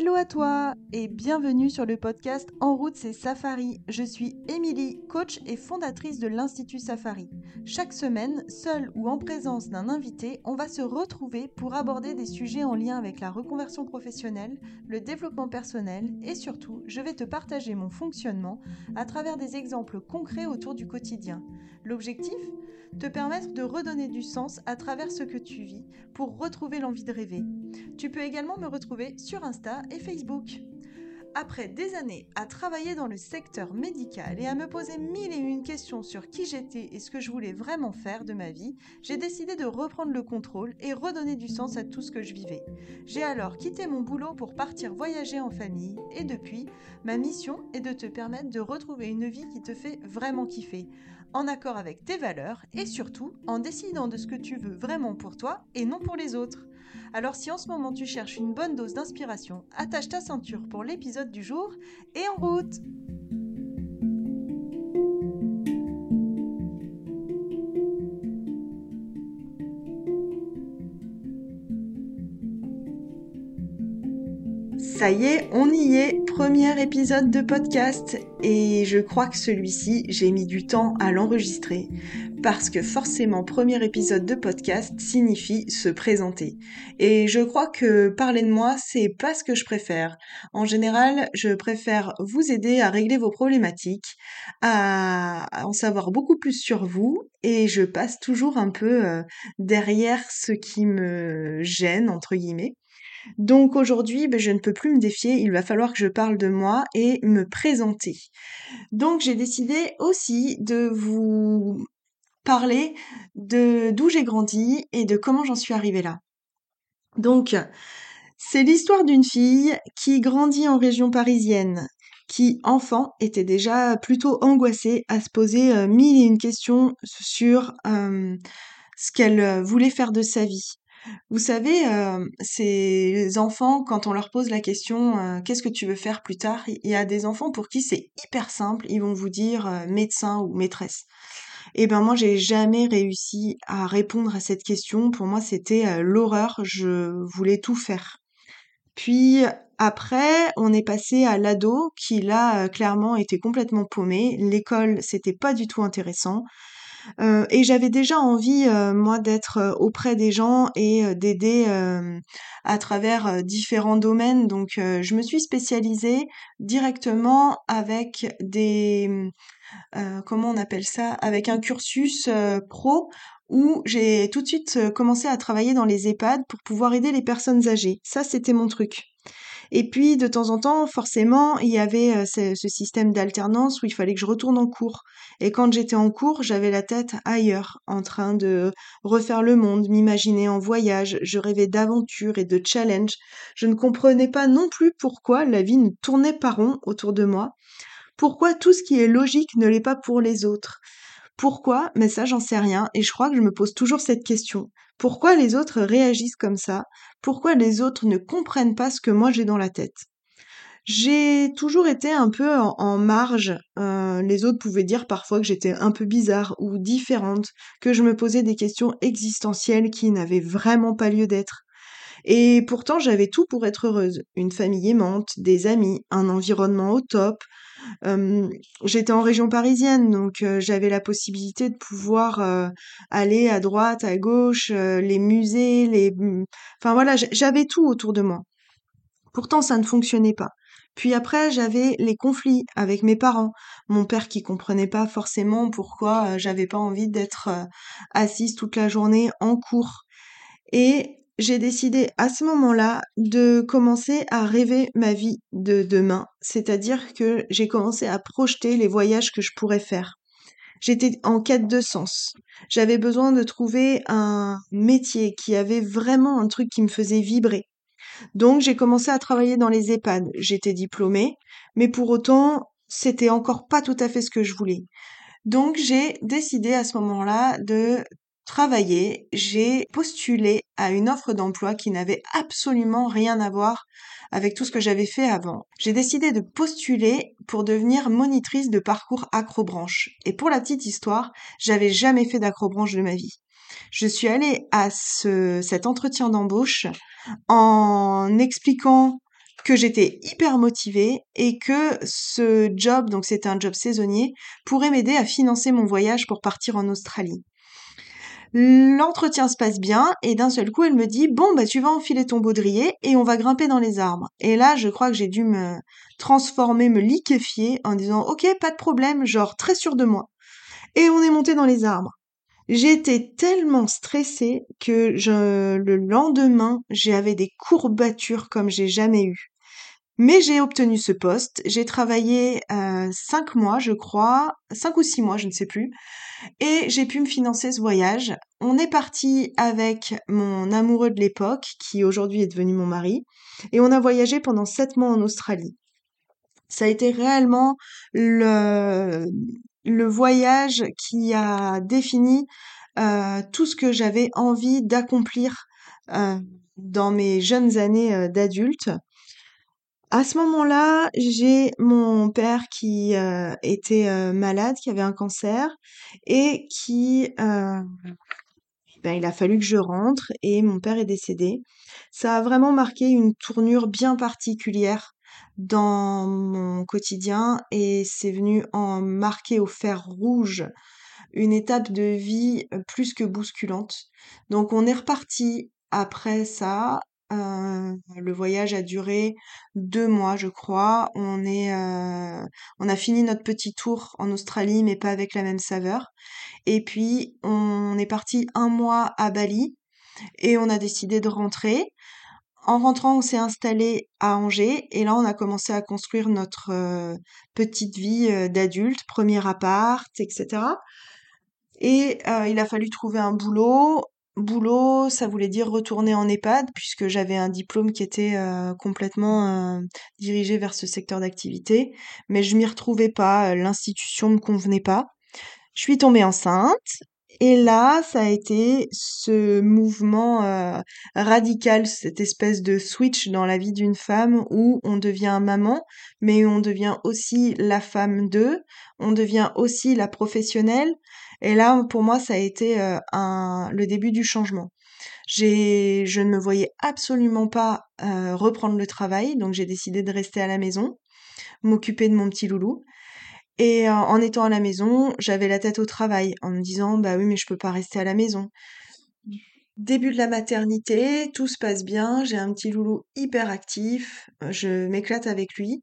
Hello à toi et bienvenue sur le podcast En route c'est Safari. Je suis Émilie, coach et fondatrice de l'Institut Safari. Chaque semaine, seule ou en présence d'un invité, on va se retrouver pour aborder des sujets en lien avec la reconversion professionnelle, le développement personnel et surtout, je vais te partager mon fonctionnement à travers des exemples concrets autour du quotidien. L'objectif? Te permettre de redonner du sens à travers ce que tu vis pour retrouver l'envie de rêver. Tu peux également me retrouver sur Insta et Facebook. Après des années à travailler dans le secteur médical et à me poser mille et une questions sur qui j'étais et ce que je voulais vraiment faire de ma vie, j'ai décidé de reprendre le contrôle et redonner du sens à tout ce que je vivais. J'ai alors quitté mon boulot pour partir voyager en famille et depuis, ma mission est de te permettre de retrouver une vie qui te fait vraiment kiffer, en accord avec tes valeurs et surtout en décidant de ce que tu veux vraiment pour toi et non pour les autres. Alors si en ce moment tu cherches une bonne dose d'inspiration, attache ta ceinture pour l'épisode du jour et en route Ça y est, on y est, premier épisode de podcast et je crois que celui-ci, j'ai mis du temps à l'enregistrer parce que forcément premier épisode de podcast signifie se présenter. Et je crois que parler de moi, c'est pas ce que je préfère. En général, je préfère vous aider à régler vos problématiques, à en savoir beaucoup plus sur vous et je passe toujours un peu euh, derrière ce qui me gêne entre guillemets. Donc aujourd'hui, ben, je ne peux plus me défier, il va falloir que je parle de moi et me présenter. Donc j'ai décidé aussi de vous parler de d'où j'ai grandi et de comment j'en suis arrivée là. Donc c'est l'histoire d'une fille qui grandit en région parisienne, qui, enfant, était déjà plutôt angoissée à se poser euh, mille et une questions sur euh, ce qu'elle euh, voulait faire de sa vie. Vous savez, euh, ces enfants, quand on leur pose la question euh, qu'est-ce que tu veux faire plus tard, il y a des enfants pour qui c'est hyper simple, ils vont vous dire euh, médecin ou maîtresse. Et eh ben moi j'ai jamais réussi à répondre à cette question. Pour moi c'était l'horreur, je voulais tout faire. Puis après, on est passé à l'ado qui là clairement était complètement paumé. L'école c'était pas du tout intéressant. Euh, et j'avais déjà envie, euh, moi, d'être euh, auprès des gens et d'aider à travers différents domaines. Donc, je me suis spécialisée directement avec des, comment on appelle ça, avec un cursus pro où j'ai tout de suite commencé à travailler dans les EHPAD pour pouvoir aider les personnes âgées. Ça, c'était mon truc. Et puis, de temps en temps, forcément, il y avait euh, ce, système d'alternance où il fallait que je retourne en cours. Et quand j'étais en cours, j'avais la tête ailleurs, en train de refaire le monde, m'imaginer en voyage. Je rêvais d'aventure et de challenge. Je ne comprenais pas non plus pourquoi la vie ne tournait pas rond autour de moi. Pourquoi tout ce qui est logique ne l'est pas pour les autres? Pourquoi? Mais ça, j'en sais rien. Et je crois que je me pose toujours cette question. Pourquoi les autres réagissent comme ça? Pourquoi les autres ne comprennent pas ce que moi j'ai dans la tête? J'ai toujours été un peu en, marge. Euh, les autres pouvaient dire parfois que j'étais un peu bizarre ou différente, que je me posais des questions existentielles qui n'avaient vraiment pas lieu d'être. Et pourtant, j'avais tout pour être heureuse. Une famille aimante, des amis, un environnement au top, j'étais en région parisienne, donc j'avais la possibilité de pouvoir aller à droite, à gauche, les musées, les... Mmh, enfin voilà, j'avais tout autour de moi. Pourtant, ça ne fonctionnait pas. Puis après, j'avais les conflits avec mes parents. Mon père qui comprenait pas forcément pourquoi j'avais pas envie d'être assise toute la journée en cours. Et j'ai décidé à ce moment-là de commencer à rêver ma vie de demain, c'est-à-dire que j'ai commencé à projeter les voyages que je pourrais faire. J'étais en quête de sens. J'avais besoin de trouver un métier qui avait vraiment un truc qui me faisait vibrer. Donc j'ai commencé à travailler dans les EHPAD. J'étais diplômée, mais pour autant, c'était encore pas tout à fait ce que je voulais. Donc j'ai décidé à ce moment-là de travailler, j'ai postulé à une offre d'emploi qui n'avait absolument rien à voir avec tout ce que j'avais fait avant. J'ai décidé de postuler pour devenir monitrice de parcours acrobranche. Et pour la petite histoire, j'avais jamais fait d'acrobranche de ma vie. Je suis allée à ce, cet entretien d'embauche en expliquant que j'étais hyper motivée et que ce job, donc c'était un job saisonnier, pourrait m'aider à financer mon voyage pour partir en Australie. L'entretien se passe bien et d'un seul coup elle me dit bon bah tu vas enfiler ton baudrier et on va grimper dans les arbres. Et là je crois que j'ai dû me transformer, me liquéfier en disant ok pas de problème, genre très sûr de moi. Et on est monté dans les arbres. J'étais tellement stressée que le lendemain, j'avais des courbatures comme j'ai jamais eu. Mais j'ai obtenu ce poste. J'ai travaillé euh, cinq mois, je crois, cinq ou six mois, je ne sais plus, et j'ai pu me financer ce voyage. On est parti avec mon amoureux de l'époque, qui aujourd'hui est devenu mon mari, et on a voyagé pendant sept mois en Australie. Ça a été réellement le, voyage qui a défini euh, tout ce que j'avais envie d'accomplir euh, dans mes jeunes années euh, d'adulte. À ce moment-là, j'ai mon père qui était malade, qui avait un cancer et qui ben, il a fallu que je rentre et mon père est décédé. Ça a vraiment marqué une tournure bien particulière dans mon quotidien et c'est venu en marquer au fer rouge une étape de vie euh, plus que bousculante. Donc on est reparti après ça. Le voyage a duré deux mois, je crois. On est, euh, on a fini notre petit tour en Australie, mais pas avec la même saveur. Et puis on est parti un mois à Bali et on a décidé de rentrer. En rentrant, on s'est installé à Angers et là, on a commencé à construire notre euh, petite vie euh, d'adulte, premier appart, etc. Et il a fallu trouver un boulot. Boulot, ça voulait dire retourner en EHPAD puisque j'avais un diplôme qui était complètement dirigé vers ce secteur d'activité, mais je m'y retrouvais pas, l'institution me convenait pas. Je suis tombée enceinte et là, ça a été ce mouvement euh, radical, cette espèce de switch dans la vie d'une femme où on devient maman, mais on devient aussi la femme d'eux, on devient aussi la professionnelle. Et là, pour moi, ça a été euh, le début du changement. Je ne me voyais absolument pas euh, reprendre le travail, donc j'ai décidé de rester à la maison, m'occuper de mon petit loulou. Et en étant à la maison, j'avais la tête au travail, en me disant bah oui, mais je peux pas rester à la maison. Début de la maternité, tout se passe bien, j'ai un petit loulou hyper actif, je m'éclate avec lui.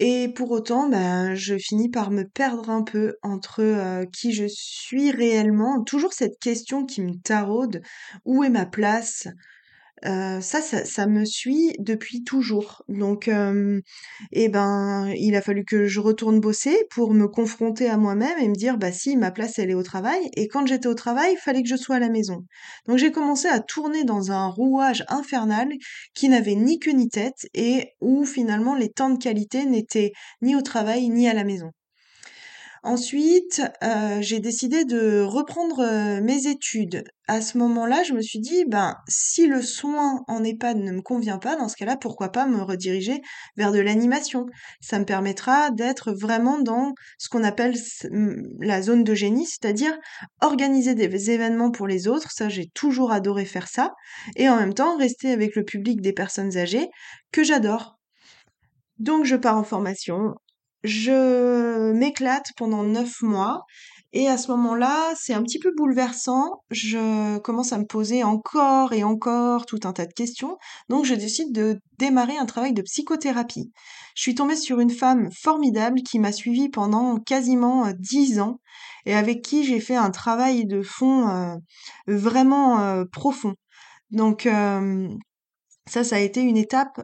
Et pour autant, bah, je finis par me perdre un peu entre qui je suis réellement, toujours cette question qui me taraude, où est ma place? Ça, ça, ça me suit depuis toujours. Donc, et ben, il a fallu que je retourne bosser pour me confronter à moi-même et me dire, bah si, ma place, elle est au travail. Et quand j'étais au travail, il fallait que je sois à la maison. Donc, j'ai commencé à tourner dans un rouage infernal qui n'avait ni queue ni tête et où finalement les temps de qualité n'étaient ni au travail ni à la maison. Ensuite, euh, j'ai décidé de reprendre euh, mes études. À ce moment-là, je me suis dit, ben, si le soin en EHPAD ne me convient pas, dans ce cas-là, pourquoi pas me rediriger vers de l'animation? Ça me permettra d'être vraiment dans ce qu'on appelle la zone de génie, c'est-à-dire organiser des événements pour les autres. Ça, j'ai toujours adoré faire ça. Et en même temps, rester avec le public des personnes âgées que j'adore. Donc je pars en formation je m'éclate pendant neuf mois et à ce moment-là, c'est un petit peu bouleversant. Je commence à me poser encore et encore tout un tas de questions. Donc, je décide de démarrer un travail de psychothérapie. Je suis tombée sur une femme formidable qui m'a suivie pendant quasiment euh, dix ans et avec qui j'ai fait un travail de fond euh, vraiment euh, profond. Donc, ça, ça a été une étape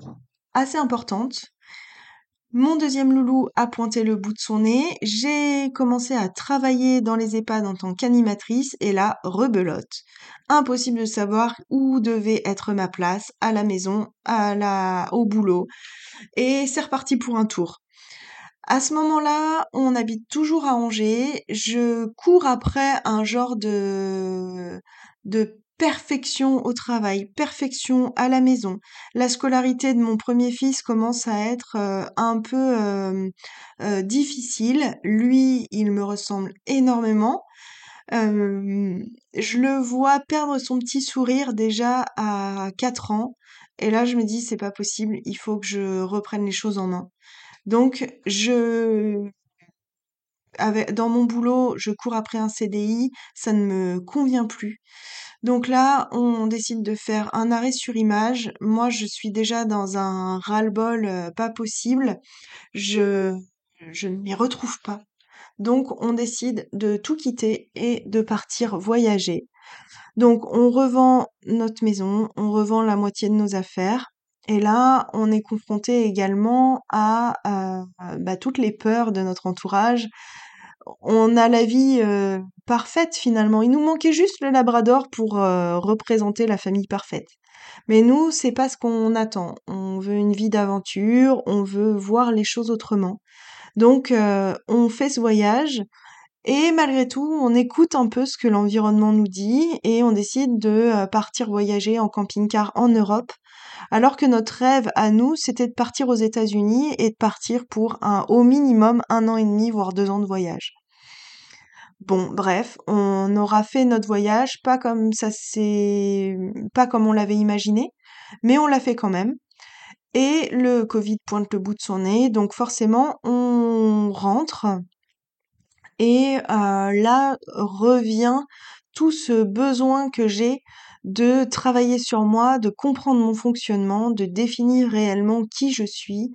assez importante mon deuxième loulou a pointé le bout de son nez. J'ai commencé à travailler dans les EHPAD en tant qu'animatrice et là, rebelote. Impossible de savoir où devait être ma place, à la maison, à la, au boulot. Et c'est reparti pour un tour. À ce moment-là, on habite toujours à Angers. Je cours après un genre de, de perfection au travail, perfection à la maison. La scolarité de mon premier fils commence à être euh, un peu euh, euh, difficile. Lui, il me ressemble énormément. je le vois perdre son petit sourire déjà à 4 ans. Et là, je me dis, c'est pas possible, il faut que je reprenne les choses en main. Donc, je, dans mon boulot, je cours après un CDI, ça ne me convient plus. Donc là, on décide de faire un arrêt sur image. Moi, je suis déjà dans un ras-le-bol euh, pas possible. Je, je ne m'y retrouve pas. Donc, on décide de tout quitter et de partir voyager. Donc, on revend notre maison, on revend la moitié de nos affaires. Et là, on est confronté également à, bah, toutes les peurs de notre entourage. On a la vie euh, parfaite finalement. Il nous manquait juste le Labrador pour euh, représenter la famille parfaite. Mais nous, c'est pas ce qu'on attend. On veut une vie d'aventure, on veut voir les choses autrement. Donc, euh, on fait ce voyage et malgré tout, on écoute un peu ce que l'environnement nous dit et on décide de euh, partir voyager en camping-car en Europe. Alors que notre rêve à nous, c'était de partir aux États-Unis et de partir pour un au minimum un an et demi, voire deux ans de voyage. Bon, bref, on aura fait notre voyage, pas comme ça c'est, pas comme on l'avait imaginé, mais on l'a fait quand même. Et le Covid pointe le bout de son nez, donc forcément, on rentre. Et euh, là revient tout ce besoin que j'ai de travailler sur moi, de comprendre mon fonctionnement, de définir réellement qui je suis,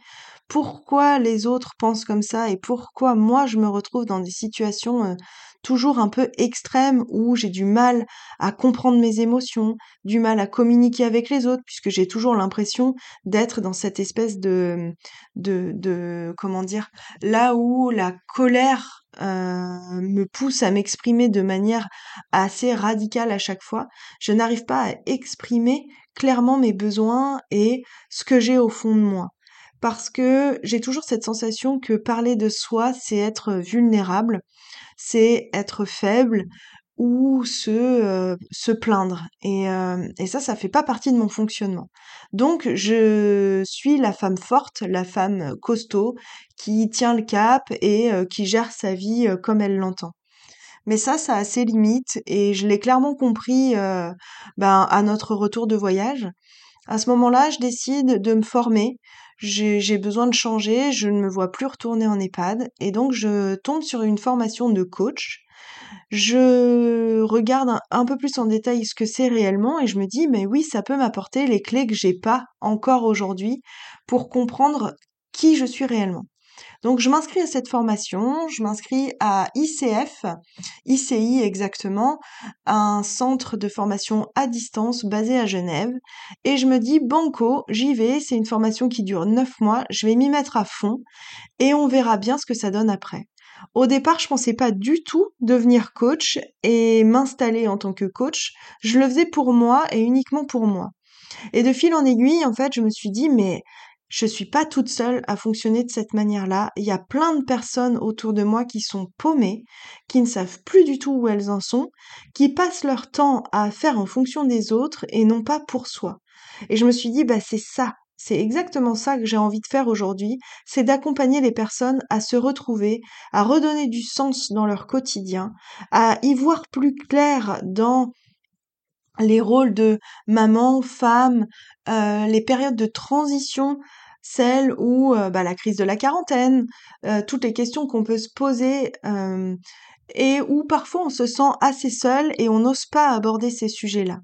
pourquoi les autres pensent comme ça et pourquoi moi je me retrouve dans des situations euh, toujours un peu extrêmes où j'ai du mal à comprendre mes émotions, du mal à communiquer avec les autres, puisque j'ai toujours l'impression d'être dans cette espèce de, de, de, comment dire, là où la colère euh, me pousse à m'exprimer de manière assez radicale à chaque fois, je n'arrive pas à exprimer clairement mes besoins et ce que j'ai au fond de moi. Parce que j'ai toujours cette sensation que parler de soi, c'est être vulnérable, c'est être faible ou se, euh, se plaindre. Et, euh, et ça, ça fait pas partie de mon fonctionnement. Donc, je suis la femme forte, la femme costaud, qui tient le cap et euh, qui gère sa vie comme elle l'entend. Mais ça, ça a ses limites et je l'ai clairement compris ben, à notre retour de voyage. À ce moment-là, je décide de me former, j'ai besoin de changer, je ne me vois plus retourner en EHPAD et donc je tombe sur une formation de coach. Je regarde un, peu plus en détail ce que c'est réellement et je me dis mais oui, ça peut m'apporter les clés que j'ai pas encore aujourd'hui pour comprendre qui je suis réellement. Donc je m'inscris à cette formation, je m'inscris à ICF, ICI exactement, un centre de formation à distance basé à Genève, et je me dis banco, j'y vais, c'est une formation qui dure 9 mois, je vais m'y mettre à fond, et on verra bien ce que ça donne après. Au départ, je pensais pas du tout devenir coach et m'installer en tant que coach. Je le faisais pour moi et uniquement pour moi. Et de fil en aiguille, en fait, je me suis dit, mais je suis pas toute seule à fonctionner de cette manière-là. Il y a plein de personnes autour de moi qui sont paumées, qui ne savent plus du tout où elles en sont, qui passent leur temps à faire en fonction des autres et non pas pour soi. Et je me suis dit, bah, c'est ça. C'est exactement ça que j'ai envie de faire aujourd'hui, c'est d'accompagner les personnes à se retrouver, à redonner du sens dans leur quotidien, à y voir plus clair dans les rôles de maman, femme, euh, les périodes de transition celle où euh, bah, la crise de la quarantaine, euh, toutes les questions qu'on peut se poser et où parfois on se sent assez seul et on n'ose pas aborder ces sujets-là.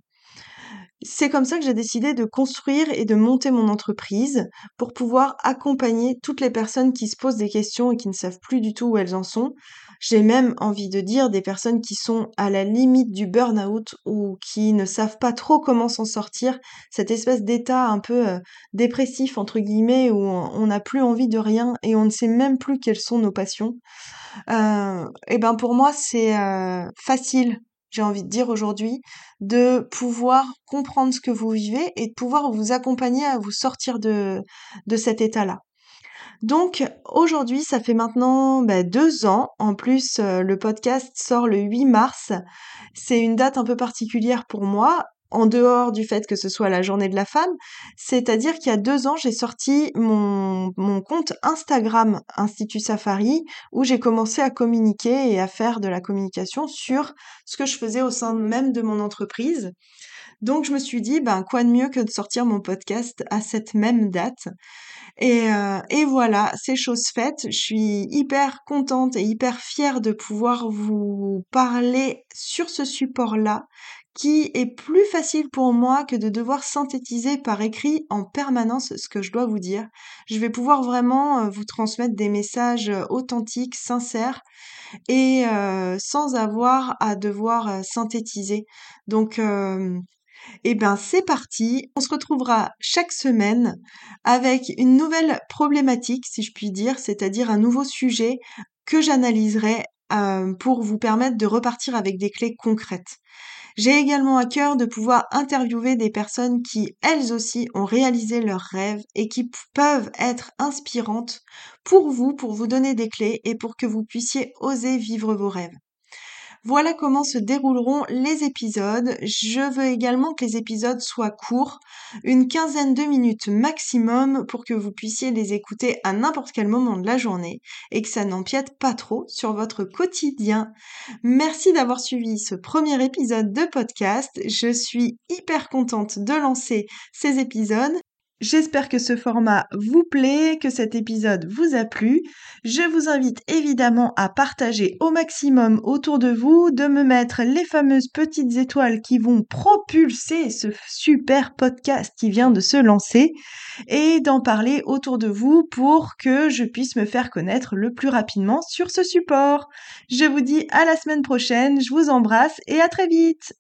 C'est comme ça que j'ai décidé de construire et de monter mon entreprise pour pouvoir accompagner toutes les personnes qui se posent des questions et qui ne savent plus du tout où elles en sont j'ai même envie de dire des personnes qui sont à la limite du burn-out ou qui ne savent pas trop comment s'en sortir, cette espèce d'état un peu euh, dépressif entre guillemets où on n'a plus envie de rien et on ne sait même plus quelles sont nos passions. Euh, et ben pour moi c'est euh, facile j'ai envie de dire aujourd'hui, de pouvoir comprendre ce que vous vivez et de pouvoir vous accompagner à vous sortir de, de cet état-là. Donc aujourd'hui, ça fait maintenant bah, deux ans. En plus, euh, le podcast sort le 8 mars. C'est une date un peu particulière pour moi. En dehors du fait que ce soit la journée de la femme, c'est-à-dire qu'il y a deux ans, j'ai sorti mon, compte Instagram Institut Safari, où j'ai commencé à communiquer et à faire de la communication sur ce que je faisais au sein même de mon entreprise. Donc je me suis dit, ben quoi de mieux que de sortir mon podcast à cette même date? Et, euh, et voilà, c'est chose faite. Je suis hyper contente et hyper fière de pouvoir vous parler sur ce support-là qui est plus facile pour moi que de devoir synthétiser par écrit en permanence ce que je dois vous dire. Je vais pouvoir vraiment euh, vous transmettre des messages euh, authentiques, sincères et sans avoir à devoir synthétiser. Donc eh bien, c'est parti. On se retrouvera chaque semaine avec une nouvelle problématique, si je puis dire, c'est-à-dire un nouveau sujet que j'analyserai euh, pour vous permettre de repartir avec des clés concrètes. J'ai également à cœur de pouvoir interviewer des personnes qui, elles aussi, ont réalisé leurs rêves et qui peuvent être inspirantes pour vous, pour vous donner des clés et pour que vous puissiez oser vivre vos rêves. Voilà comment se dérouleront les épisodes. Je veux également que les épisodes soient courts, une quinzaine de minutes maximum pour que vous puissiez les écouter à n'importe quel moment de la journée et que ça n'empiète pas trop sur votre quotidien. Merci d'avoir suivi ce premier épisode de podcast. Je suis hyper contente de lancer ces épisodes J'espère que ce format vous plaît, que cet épisode vous a plu. Je vous invite évidemment à partager au maximum autour de vous, de me mettre les fameuses petites étoiles qui vont propulser ce super podcast qui vient de se lancer et d'en parler autour de vous pour que je puisse me faire connaître le plus rapidement sur ce support. Je vous dis à la semaine prochaine, je vous embrasse et à très vite